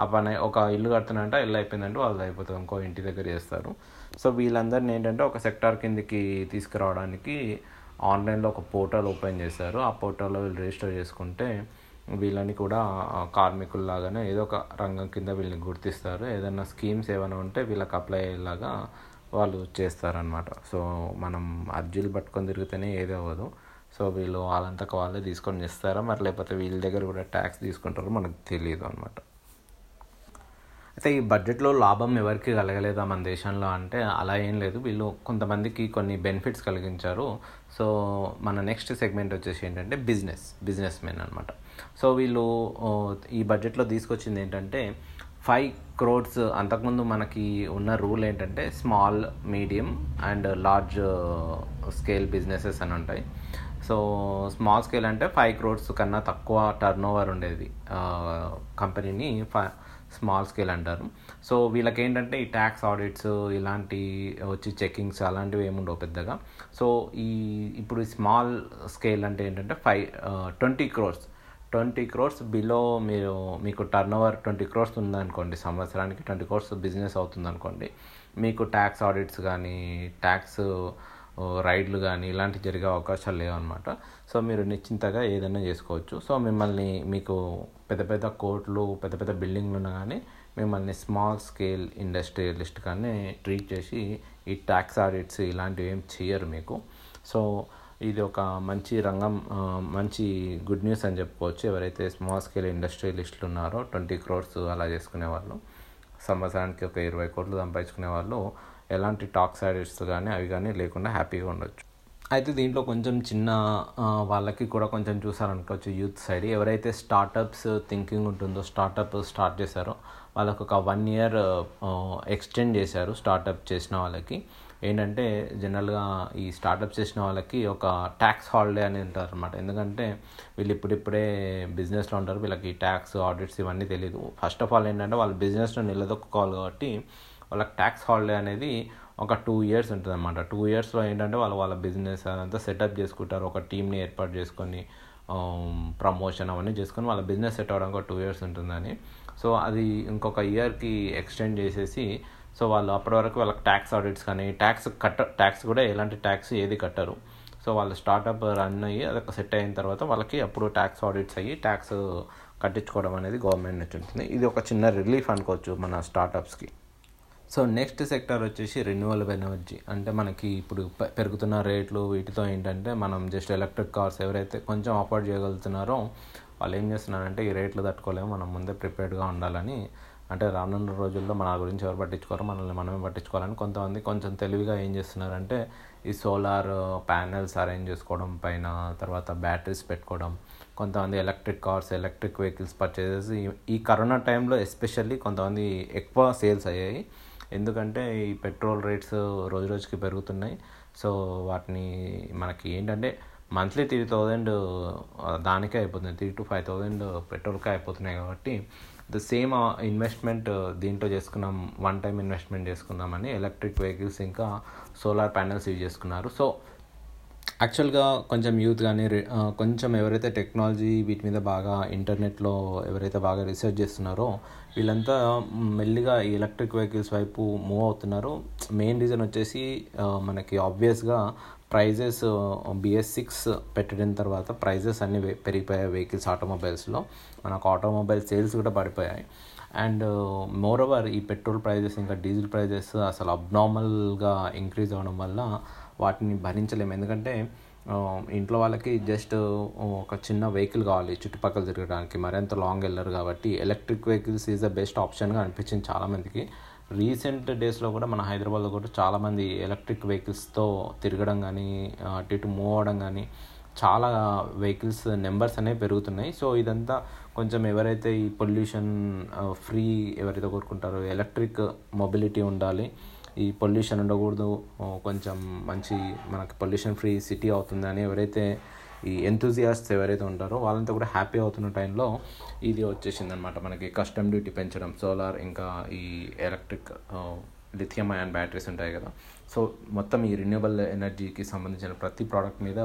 ఆ పని ఒక ఇల్లు కడుతున్నారంటే ఇల్లు అయిపోయిందంటే వాళ్ళు అయిపోతుంది ఇంకో ఇంటి దగ్గర చేస్తారు. సో వీళ్ళందరినీ ఏంటంటే ఒక సెక్టార్ కిందకి తీసుకురావడానికి ఆన్లైన్లో ఒక పోర్టల్ ఓపెన్ చేశారు. ఆ పోర్టల్లో వీళ్ళు రిజిస్టర్ చేసుకుంటే వీళ్ళని కూడా కార్మికుల్లాగానే ఏదో ఒక రంగం కింద వీళ్ళని గుర్తిస్తారు. ఏదైనా స్కీమ్స్ ఏమైనా ఉంటే వీళ్ళకి అప్లై అయ్యేలాగా వాళ్ళు చేస్తారనమాట సో మనం అర్జీలు పట్టుకొని తిరిగితేనే ఏది అవ్వదు. సో వీళ్ళు వాళ్ళంతకు వాళ్ళే తీసుకొని చేస్తారా? మరి లేకపోతే వీళ్ళ దగ్గర కూడా ట్యాక్స్ తీసుకుంటారో మనకు తెలియదు అనమాట అయితే ఈ బడ్జెట్లో లాభం ఎవరికి కలగలేదా మన దేశంలో అంటే అలా ఏం లేదు. వీళ్ళు కొంతమందికి కొన్ని బెనిఫిట్స్ కలిగించారు. సో మన నెక్స్ట్ సెగ్మెంట్ వచ్చేసి ఏంటంటే బిజినెస్ బిజినెస్ మెన్ అనమాట సో వీళ్ళు ఈ బడ్జెట్లో తీసుకొచ్చింది ఏంటంటే ఫైవ్ క్రోడ్స్ అంతకుముందు మనకి ఉన్న రూల్ ఏంటంటే small medium and large scale businesses అని ఉంటాయి. సో స్మాల్ స్కేల్ అంటే ఫైవ్ క్రోడ్స్ కన్నా తక్కువ టర్న్ ఓవర్ ఉండేది కంపెనీని ఫై స్మాల్ స్కేల్ అంటారు. సో వీళ్ళకి ఏంటంటే ఈ ట్యాక్స్ ఆడిట్స్ ఇలాంటి వచ్చి చెకింగ్స్ అలాంటివి ఏముండవు పెద్దగా. సో ఈ ఇప్పుడు స్మాల్ స్కేల్ అంటే ఏంటంటే five twenty crores twenty crores below మీరు మీకు టర్న్ ఓవర్ ట్వంటీ క్రోర్స్ ఉందనుకోండి సంవత్సరానికి ట్వంటీ క్రోర్స్ బిజినెస్ అవుతుంది అనుకోండి మీకు ట్యాక్స్ ఆడిట్స్ కానీ ట్యాక్స్ రైడ్లు కానీ ఇలాంటివి జరిగే అవకాశాలు లేవన్నమాట. సో మీరు నిశ్చింతగా ఏదైనా చేసుకోవచ్చు. సో మిమ్మల్ని మీకు పెద్ద పెద్ద కోట్లు పెద్ద పెద్ద బిల్డింగ్లు ఉన్నా కానీ మిమ్మల్ని స్మాల్ స్కేల్ ఇండస్ట్రియలిస్ట్ కానీ ట్రీట్ చేసి ఈ ట్యాక్స్ ఆడిట్స్ ఇలాంటివి ఏం చేయరు మీకు. సో ఇది ఒక మంచి రంగం మంచి గుడ్ న్యూస్ అని చెప్పుకోవచ్చు. ఎవరైతే స్మాల్ స్కేల్ ఇండస్ట్రియలిస్టులు ఉన్నారో ట్వంటీ క్రోర్స్ అలా చేసుకునే వాళ్ళు సంవత్సరానికి ఒక ఇరవై కోట్లు సంపాదించుకునే వాళ్ళు ఎలాంటి టాక్స్ ఆడిట్స్ కానీ అవి కానీ లేకుండా హ్యాపీగా ఉండొచ్చు. అయితే దీంట్లో కొంచెం చిన్న వాళ్ళకి కూడా కొంచెం చూసారనుకోవచ్చు యూత్ సైడ్. ఎవరైతే స్టార్టప్స్ థింకింగ్ ఉంటుందో స్టార్టప్ స్టార్ట్ చేశారో వాళ్ళకు ఒక వన్ ఇయర్ ఎక్స్టెండ్ చేశారు స్టార్టప్ చేసిన వాళ్ళకి. ఏంటంటే జనరల్గా ఈ స్టార్టప్ చేసిన వాళ్ళకి ఒక ట్యాక్స్ హాలిడే అని అంటారు అనమాట ఎందుకంటే వీళ్ళు ఇప్పుడిప్పుడే బిజినెస్లో ఉంటారు వీళ్ళకి ట్యాక్స్ ఆడిట్స్ ఇవన్నీ తెలియదు ఫస్ట్ ఆఫ్ ఆల్ ఏంటంటే వాళ్ళు బిజినెస్లో నిలదొక్కుకోవాలి కాబట్టి వాళ్ళకి ట్యాక్స్ హాలిడే అనేది ఒక టూ ఇయర్స్ ఉంటుంది అనమాట టూ ఇయర్స్లో ఏంటంటే వాళ్ళు వాళ్ళ బిజినెస్ అదంతా సెటప్ చేసుకుంటారు. ఒక టీమ్ని ఏర్పాటు చేసుకొని um, ప్రమోషన్ అవన్నీ చేసుకొని వాళ్ళ బిజినెస్ సెట్ అవ్వడానికి ఒక టూ ఇయర్స్ ఉంటుందని. సో అది ఇంకొక ఇయర్కి ఎక్స్టెండ్ చేసేసి సో వాళ్ళు అప్పటి వరకు వాళ్ళకి ట్యాక్స్ ఆడిట్స్ కానీ ట్యాక్స్ కట్ట ట్యాక్స్ కూడా ఎలాంటి ట్యాక్స్ ఏది కట్టరు. సో వాళ్ళు స్టార్టప్ రన్ అయ్యి అదొక సెట్ అయిన తర్వాత వాళ్ళకి అప్పుడు ట్యాక్స్ ఆడిట్స్ అయ్యి ట్యాక్స్ కట్టించుకోవడం అనేది గవర్నమెంట్ నుంచి ఉంటుంది. ఇది ఒక చిన్న రిలీఫ్ అనుకోవచ్చు మన స్టార్టప్స్కి సో నెక్స్ట్ సెక్టర్ వచ్చేసి రెన్యూవబుల్ ఎనర్జీ అంటే మనకి ఇప్పుడు పెరుగుతున్న రేట్లు వీటితో ఏంటంటే మనం జస్ట్ ఎలక్ట్రిక్ కార్స్ ఎవరైతే కొంచెం అఫోర్డ్ చేయగలుగుతున్నారో వాళ్ళు ఏం చేస్తున్నారంటే ఈ రేట్లు తట్టుకోలేము మనం ముందే ప్రిపేర్డ్గా ఉండాలని. అంటే రానున్న రోజుల్లో మన గురించి ఎవరు పట్టించుకోరు మనల్ని మనమే పట్టించుకోవాలని కొంతమంది కొంచెం తెలివిగా ఏం చేస్తున్నారంటే ఈ సోలార్ ప్యానెల్స్ అరేంజ్ చేసుకోవడం పైన తర్వాత బ్యాటరీస్ పెట్టుకోవడం కొంతమంది electric cars electric vehicles purchases ఈ కరోనా టైంలో ఎస్పెషల్లీ కొంతమంది ఎక్కువ సేల్స్ అయ్యాయి. ఎందుకంటే ఈ పెట్రోల్ రేట్స్ రోజు రోజుకి పెరుగుతున్నాయి. సో వాటిని మనకి ఏంటంటే మంత్లీ త్రీ థౌజండ్ దానికే అయిపోతుంది. త్రీ టు ఫైవ్ థౌజండ్ పెట్రోల్కే అయిపోతున్నాయి కాబట్టి ద సేమ్ ఇన్వెస్ట్మెంట్ దీంట్లో చేసుకున్నాం వన్ టైం ఇన్వెస్ట్మెంట్ చేసుకుందామని ఎలక్ట్రిక్ వెహికల్స్ ఇంకా సోలార్ ప్యానల్స్ యూజ్ చేసుకున్నారు. సో యాక్చువల్గా కొంచెం యూత్ కానీ కొంచెం ఎవరైతే టెక్నాలజీ వీటి మీద బాగా ఇంటర్నెట్లో ఎవరైతే బాగా రీసెర్చ్ చేస్తున్నారో వీళ్ళంతా మెల్లిగా ఈ ఎలక్ట్రిక్ వెహికల్స్ వైపు మూవ్ అవుతున్నారు. మెయిన్ రీజన్ వచ్చేసి మనకి ఆబ్వియస్గా ప్రైజెస్ బిఎస్ సిక్స్ పెట్టిన తర్వాత ప్రైజెస్ అన్నీ పెరిగిపోయాయి వెహికల్స్ ఆటోమొబైల్స్లో మనకు ఆటోమొబైల్ సేల్స్ కూడా పడిపోయాయి. అండ్ మోర్ ఓవర్ ఈ పెట్రోల్ ప్రైజెస్ ఇంకా డీజిల్ ప్రైజెస్ అసలు అబ్నార్మల్గా ఇంక్రీజ్ అవ్వడం వల్ల వాటిని భరించలేము. ఎందుకంటే Um, ఇంట్లో వాళ్ళకి జస్ట్ uh, ఒక చిన్న వెహికల్ కావాలి. చుట్టుపక్కల తిరగడానికి. మరింత లాంగ్ వెళ్ళరు కాబట్టి electric vehicles is the best ఆప్షన్గా అనిపించింది చాలామందికి. రీసెంట్ డేస్లో కూడా మన హైదరాబాద్లో కూడా చాలామంది ఎలక్ట్రిక్ వెహికల్స్తో తిరగడం కానీ అటు ఇటు మూవ్ అవ్వడం కానీ చాలా వెహికల్స్ నెంబర్స్ అనేవి పెరుగుతున్నాయి. సో ఇదంతా కొంచెం ఎవరైతే ఈ పొల్యూషన్ ఫ్రీ uh, ఎవరైతే కోరుకుంటారో ఎలక్ట్రిక్ మొబిలిటీ ఉండాలి. ఈ పొల్యూషన్ ఉండకూడదు. కొంచెం మంచి మనకి పొల్యూషన్ ఫ్రీ సిటీ అవుతుందని ఎవరైతే ఈ ఎంతూజియాస్ట్స్ ఎవరైతే ఉంటారో వాళ్ళంతా కూడా హ్యాపీ అవుతున్న టైంలో ఇది వచ్చేసింది అనమాట మనకి కస్టమ్ డ్యూటీ పెంచడం సోలార్ ఇంకా ఈ ఎలక్ట్రిక్ లిథియం అయాన్ బ్యాటరీస్ ఉంటాయి కదా. సో మొత్తం ఈ రిన్యూబుల్ ఎనర్జీకి సంబంధించిన ప్రతి ప్రోడక్ట్ మీద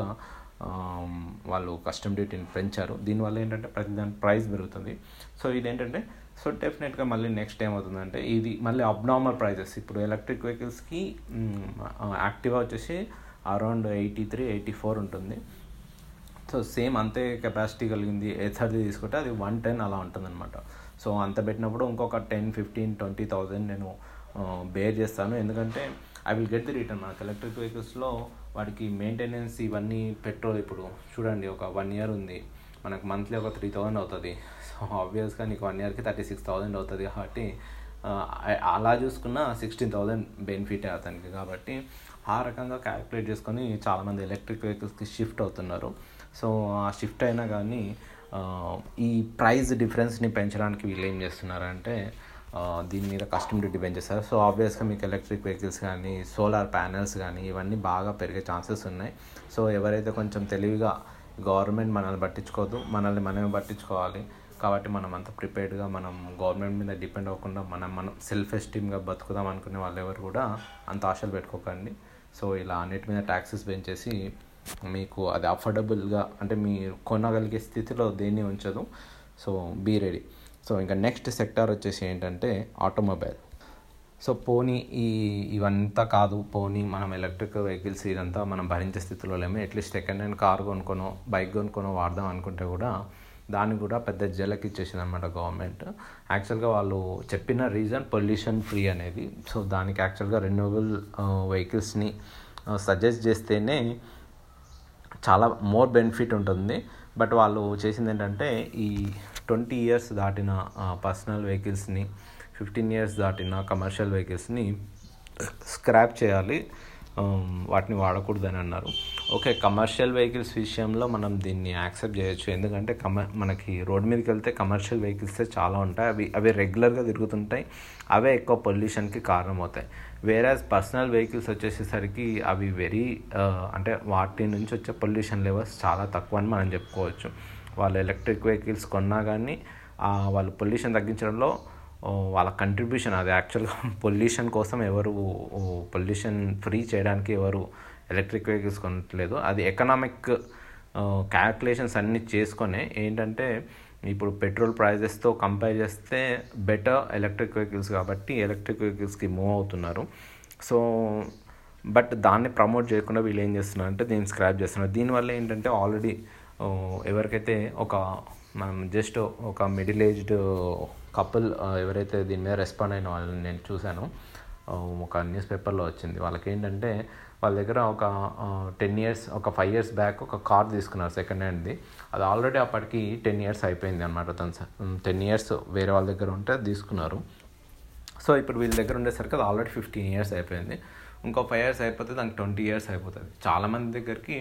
వాళ్ళు కస్టమ్ డ్యూటీని పెంచారు. దీనివల్ల ఏంటంటే ప్రతి దాని ప్రైస్ పెరుగుతుంది. సో ఇదేంటంటే సో డెఫినెట్గా మళ్ళీ నెక్స్ట్ ఏమవుతుందంటే ఇది మళ్ళీ అబ్నార్మల్ ప్రైజెస్. ఇప్పుడు ఎలక్ట్రిక్ వెహికల్స్కి యాక్టివా వచ్చేసి around eighty three eighty four ఉంటుంది. సో సేమ్ అంతే కెపాసిటీ కలిగింది ఎథర్ది తీసుకుంటే అది వన్ టెన్ అలా ఉంటుందన్నమాట. సో అంత పెట్టినప్పుడు ఇంకొక టెన్ ఫిఫ్టీన్ ట్వంటీ థౌజండ్ నేను బేర్ చేస్తాను. ఎందుకంటే I will get the return. మనకు ఎలక్ట్రిక్ వెహికల్స్లో వాటికి మెయింటెనెన్స్ ఇవన్నీ పెట్రోల్ ఇప్పుడు చూడండి ఒక వన్ ఇయర్ ఉంది. మనకు మంత్లీ ఒక త్రీ థౌజండ్ అవుతుంది. ఆబ్వియస్గా నీకు వన్ ఇయర్కి థర్టీ సిక్స్ థౌజండ్ అవుతుంది కాబట్టి అలా చూసుకున్న సిక్స్టీన్ థౌజండ్ బెనిఫిట్ అతనికి. కాబట్టి ఆ రకంగా క్యాలిక్యులేట్ చేసుకొని చాలామంది ఎలక్ట్రిక్ వెహికల్స్కి షిఫ్ట్ అవుతున్నారు. సో ఆ షిఫ్ట్ అయినా కానీ ఈ ప్రైస్ డిఫరెన్స్ని పెంచడానికి వీళ్ళు ఏం చేస్తున్నారంటే దీని మీద కస్టమ్ డ్యూటీ పెంచేస్తారు. సో ఆబ్వియస్గా మీకు ఎలక్ట్రిక్ వెహికల్స్ కానీ సోలార్ ప్యానెల్స్ కానీ ఇవన్నీ బాగా పెరిగే ఛాన్సెస్ ఉన్నాయి. సో ఎవరైతే కొంచెం తెలివిగా గవర్నమెంట్ మనల్ని పట్టించుకోదు మనల్ని మనమే పట్టించుకోవాలి కాబట్టి మనం అంత ప్రిపేర్డ్గా మనం గవర్నమెంట్ మీద డిపెండ్ అవ్వకుండా మనం మనం సెల్ఫ్ ఎస్టీమ్గా బతుకుదాం అనుకునే వాళ్ళు ఎవరు కూడా అంత ఆశలు పెట్టుకోకండి. సో ఇలా అన్నిటి మీద ట్యాక్సెస్ పెంచేసి మీకు అది అఫోర్డబుల్గా అంటే మీరు కొనగలిగే స్థితిలో దేన్ని ఉంచదు. సో బీ రెడీ సో ఇంకా నెక్స్ట్ సెక్టార్ వచ్చేసి ఏంటంటే ఆటోమొబైల్ సో పోనీ ఈ ఇవంతా కాదు. పోనీ మనం ఎలక్ట్రిక్ వెహికల్స్ ఇదంతా మనం భరించే స్థితిలో లేము. At least second hand car కొనుక్కోనో bike కొనుక్కోనో వాడదాం అనుకుంటే కూడా దాన్ని కూడా పెద్ద జలకి ఇచ్చేసింది అనమాట గవర్నమెంట్ యాక్చువల్గా వాళ్ళు చెప్పిన రీజన్ పొల్యూషన్ ఫ్రీ అనేది. సో దానికి యాక్చువల్గా రెన్యూవబుల్ వెహికల్స్ని సజెస్ట్ చేస్తేనే చాలా మోర్ బెనిఫిట్ ఉంటుంది. బట్ వాళ్ళు చేసింది ఏంటంటే ఈ ట్వంటీ ఇయర్స్ దాటిన పర్సనల్ వెహికల్స్ని ఫిఫ్టీన్ ఇయర్స్ దాటిన కమర్షియల్ వెహికల్స్ని స్క్రాప్ చేయాలి. వాటిని వాడకూడదని అన్నారు ఓకే కమర్షియల్ వెహికల్స్ విషయంలో మనం దీన్ని యాక్సెప్ట్ చేయొచ్చు. ఎందుకంటే కమ మనకి రోడ్ మీదకి వెళ్తే కమర్షియల్ వెహికల్స్ చాలా ఉంటాయి. అవి అవి రెగ్యులర్గా తిరుగుతుంటాయి. అవే ఎక్కువ పొల్యూషన్కి కారణమవుతాయి. వేరాజ్ పర్సనల్ వెహికల్స్ వచ్చేసేసరికి అవి వెరీ అంటే వాటి నుంచి వచ్చే పొల్యూషన్ లెవెల్స్ చాలా తక్కువ అని మనం చెప్పుకోవచ్చు. వాళ్ళు ఎలక్ట్రిక్ వెహికల్స్ కొన్నా కానీ వాళ్ళు పొల్యూషన్ తగ్గించడంలో వాళ్ళ కంట్రిబ్యూషన్ అది యాక్చువల్గా పొల్యూషన్ కోసం ఎవరు పొల్యూషన్ ఫ్రీ చేయడానికి ఎవరు ఎలక్ట్రిక్ వెహికల్స్ కొనట్లేదు. అది ఎకనామిక్ క్యాల్కులేషన్స్ అన్నీ చేసుకొని ఏంటంటే ఇప్పుడు పెట్రోల్ ప్రైజెస్తో కంపేర్ చేస్తే బెటర్ ఎలక్ట్రిక్ వెహికల్స్ కాబట్టి ఎలక్ట్రిక్ వెహికల్స్కి మూవ్ అవుతున్నారు. సో బట్ దాన్ని ప్రమోట్ చేయకుండా వీళ్ళు ఏం చేస్తున్నారు అంటే దీన్ని స్క్రాప్ చేస్తున్నారు. దీనివల్ల ఏంటంటే ఆల్రెడీ ఎవరికైతే ఒక మనం జస్ట్ ఒక మిడిల్ ఏజ్డ్ కపుల్ ఎవరైతే దీని మీద రెస్పాండ్ అయిన వాళ్ళని నేను చూశాను ఒక న్యూస్ పేపర్లో వచ్చింది. వాళ్ళకి ఏంటంటే వాళ్ళ దగ్గర ఒక టెన్ ఇయర్స్ ఒక ఫైవ్ ఇయర్స్ బ్యాక్ ఒక కార్ తీసుకున్నారు సెకండ్ హ్యాండ్ది అది ఆల్రెడీ అప్పటికి టెన్ ఇయర్స్ అయిపోయింది అనమాట తను టెన్ ఇయర్స్ వేరే వాళ్ళ దగ్గర ఉంటే తీసుకున్నారు. సో ఇప్పుడు వీళ్ళ దగ్గర ఉండేసరికి అది ఆల్రెడీ ఫిఫ్టీన్ ఇయర్స్ అయిపోయింది. ఇంకో ఫైవ్ ఇయర్స్ అయిపోతే దానికి ట్వంటీ ఇయర్స్ అయిపోతుంది. చాలామంది దగ్గరికి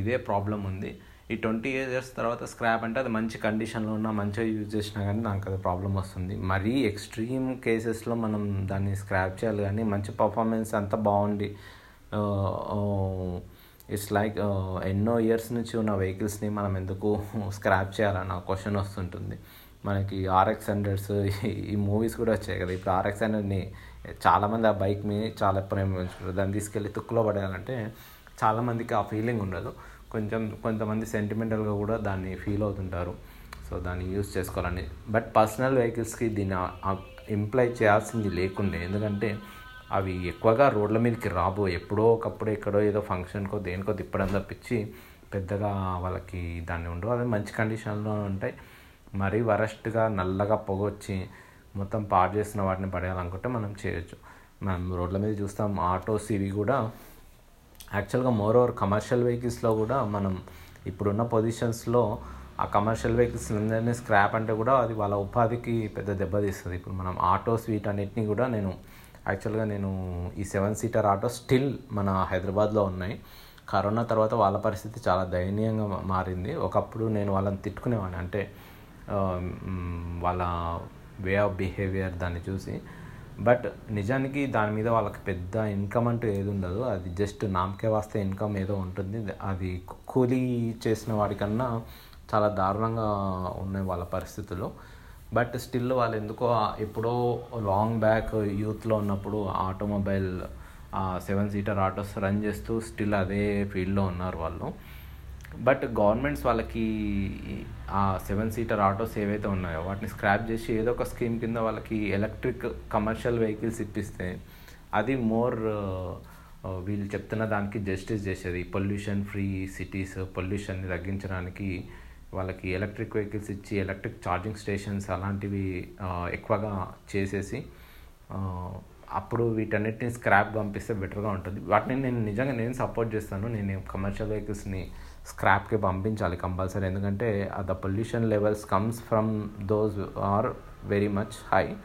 ఇదే ప్రాబ్లం ఉంది. ఈ ట్వంటీ ఇయర్స్ తర్వాత స్క్రాప్ అంటే అది మంచి కండిషన్లో ఉన్న మంచిగా యూజ్ చేసినా కానీ నాకు అది ప్రాబ్లం వస్తుంది. మరీ ఎక్స్ట్రీమ్ కేసెస్లో మనం దాన్ని స్క్రాప్ చేయాలి కానీ మంచి పర్ఫార్మెన్స్ అంతా బాగుండి. ఇట్స్ లైక్ ఎన్నో ఇయర్స్ నుంచి ఉన్న వెహికల్స్ని మనం ఎందుకు స్క్రాప్ చేయాలన్న క్వశ్చన్ వస్తుంటుంది. మనకి ఆర్ఎక్స్ హండ్రెడ్స్ ఈ మూవీస్ కూడా వచ్చాయి కదా. ఇప్పుడు ఆర్ఎక్స్ హండ్రెడ్ని చాలామంది ఆ బైక్ని చాలా ప్రేమించుకుంటారు దాన్ని తీసుకెళ్ళి తుక్కులో పడేయాలంటే చాలామందికి ఆ ఫీలింగ్ ఉండదు. కొంచెం కొంతమంది సెంటిమెంటల్గా కూడా దాన్ని ఫీల్ అవుతుంటారు. సో దాన్ని యూజ్ చేసుకోవాలని. బట్ పర్సనల్ వెహికల్స్కి దీన్ని ఇంప్లై చేయాల్సింది లేకుండే. ఎందుకంటే అవి ఎక్కువగా రోడ్ల మీదకి రాబో ఎప్పుడో ఒకప్పుడు ఎక్కడో ఏదో ఫంక్షన్కో దేనికో తిప్పడం తప్పించి పెద్దగా వాళ్ళకి దాన్ని ఉండవు. అవి మంచి కండిషన్లో ఉంటాయి. మరీ వరస్ట్గా నల్లగా పొగొచ్చి మొత్తం పాడు చేసిన వాటిని పడేయాలనుకుంటే మనం చేయొచ్చు. మనం రోడ్ల మీద చూస్తాం ఆటోస్ ఇవి కూడా యాక్చువల్గా మోర్ ఓవర్ కమర్షియల్ వెహికల్స్లో కూడా మనం ఇప్పుడున్న పొజిషన్స్లో ఆ కమర్షియల్ వెహికల్స్ అందరినీ స్క్రాప్ అంటే కూడా అది వాళ్ళ ఉపాధికి పెద్ద దెబ్బతీస్తుంది ఇప్పుడు మనం ఆటోస్ వీటన్నిటిని కూడా నేను యాక్చువల్గా నేను ఈ సెవెన్ సీటర్ ఆటో స్టిల్ మన హైదరాబాద్లో ఉన్నాయి. కరోనా తర్వాత వాళ్ళ పరిస్థితి చాలా దయనీయంగా మారింది. ఒకప్పుడు నేను వాళ్ళని తిట్టుకునేవాడిని. అంటే వాళ్ళ వే ఆఫ్ బిహేవియర్ దాన్ని చూసి బట్ నిజానికి దాని మీద వాళ్ళకి పెద్ద ఇన్కమ్ అంటూ ఏది ఉండదు. అది జస్ట్ నామకే వాస్తే ఇన్కమ్ ఏదో ఉంటుంది. అది కూలీ చేసిన వాడికన్నా చాలా దారుణంగా ఉన్నాయి వాళ్ళ పరిస్థితులు. బట్ స్టిల్ వాళ్ళు ఎందుకో ఎప్పుడో లాంగ్ బ్యాక్ యూత్లో ఉన్నప్పుడు automobile seven seater autos run చేస్తూ స్టిల్ అదే ఫీల్డ్లో ఉన్నారు వాళ్ళు. బట్ గవర్నమెంట్స్ వాళ్ళకి ఆ సెవెన్ సీటర్ ఆటోస్ ఏవైతే ఉన్నాయో వాటిని స్క్రాప్ చేసి ఏదో ఒక స్కీమ్ కింద వాళ్ళకి ఎలక్ట్రిక్ కమర్షియల్ వెహికల్స్ ఇప్పిస్తే అది మోర్ వీళ్ళు చెప్తున్న దానికి జస్టిస్ చేసేది. పొల్యూషన్ ఫ్రీ సిటీస్ పొల్యూషన్ని తగ్గించడానికి వాళ్ళకి ఎలక్ట్రిక్ వెహికల్స్ ఇచ్చి ఎలక్ట్రిక్ ఛార్జింగ్ స్టేషన్స్ అలాంటివి ఎక్కువగా చేసేసి అప్పుడు వీటన్నిటిని స్క్రాప్ పంపిస్తే బెటర్గా ఉంటుంది. వాటిని నేను నిజంగా నేను సపోర్ట్ చేస్తాను. నేను కమర్షియల్ వెహికల్స్ని స్క్రాప్కి పంపించాలి కంపల్సరీ. ఎందుకంటే the pollution levels comes from those are very much high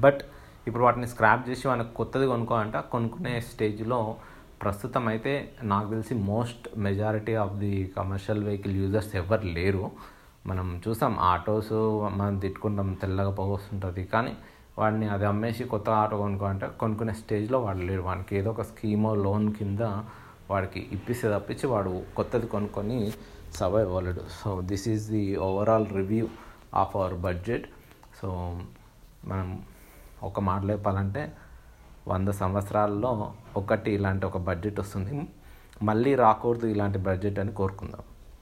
but ఇప్పుడు వాటిని స్క్రాప్ చేసి మనకు కొత్తది కొనుక్కోవాలంటే కొనుక్కునే స్టేజ్లో ప్రస్తుతం అయితే నాకు తెలిసి most majority of the commercial vehicle users ఎవరు లేరు. మనం చూసాం ఆటోస్ మనం తిట్టుకుంటాం తెల్లగా పోగొస్తుంటుంది. కానీ వాడిని అది అమ్మేసి కొత్త ఆటో కొనుక్కోవాలంటే కొనుక్కునే స్టేజ్లో వాడు లేరు. వానికి ఏదో ఒక స్కీమో లోన్ కింద వాడికి ఇప్పిస్తే తప్పించి వాడు కొత్తది కొనుక్కొని survive అవ్వలేడు so this is the overall review of our budget so మనం ఒక మాట చెప్పాలంటే వంద సంవత్సరాల్లో ఒకటి ఇలాంటి ఒక బడ్జెట్ వస్తుంది. మళ్ళీ రాకూడదు ఇలాంటి బడ్జెట్ అని కోరుకుందాం.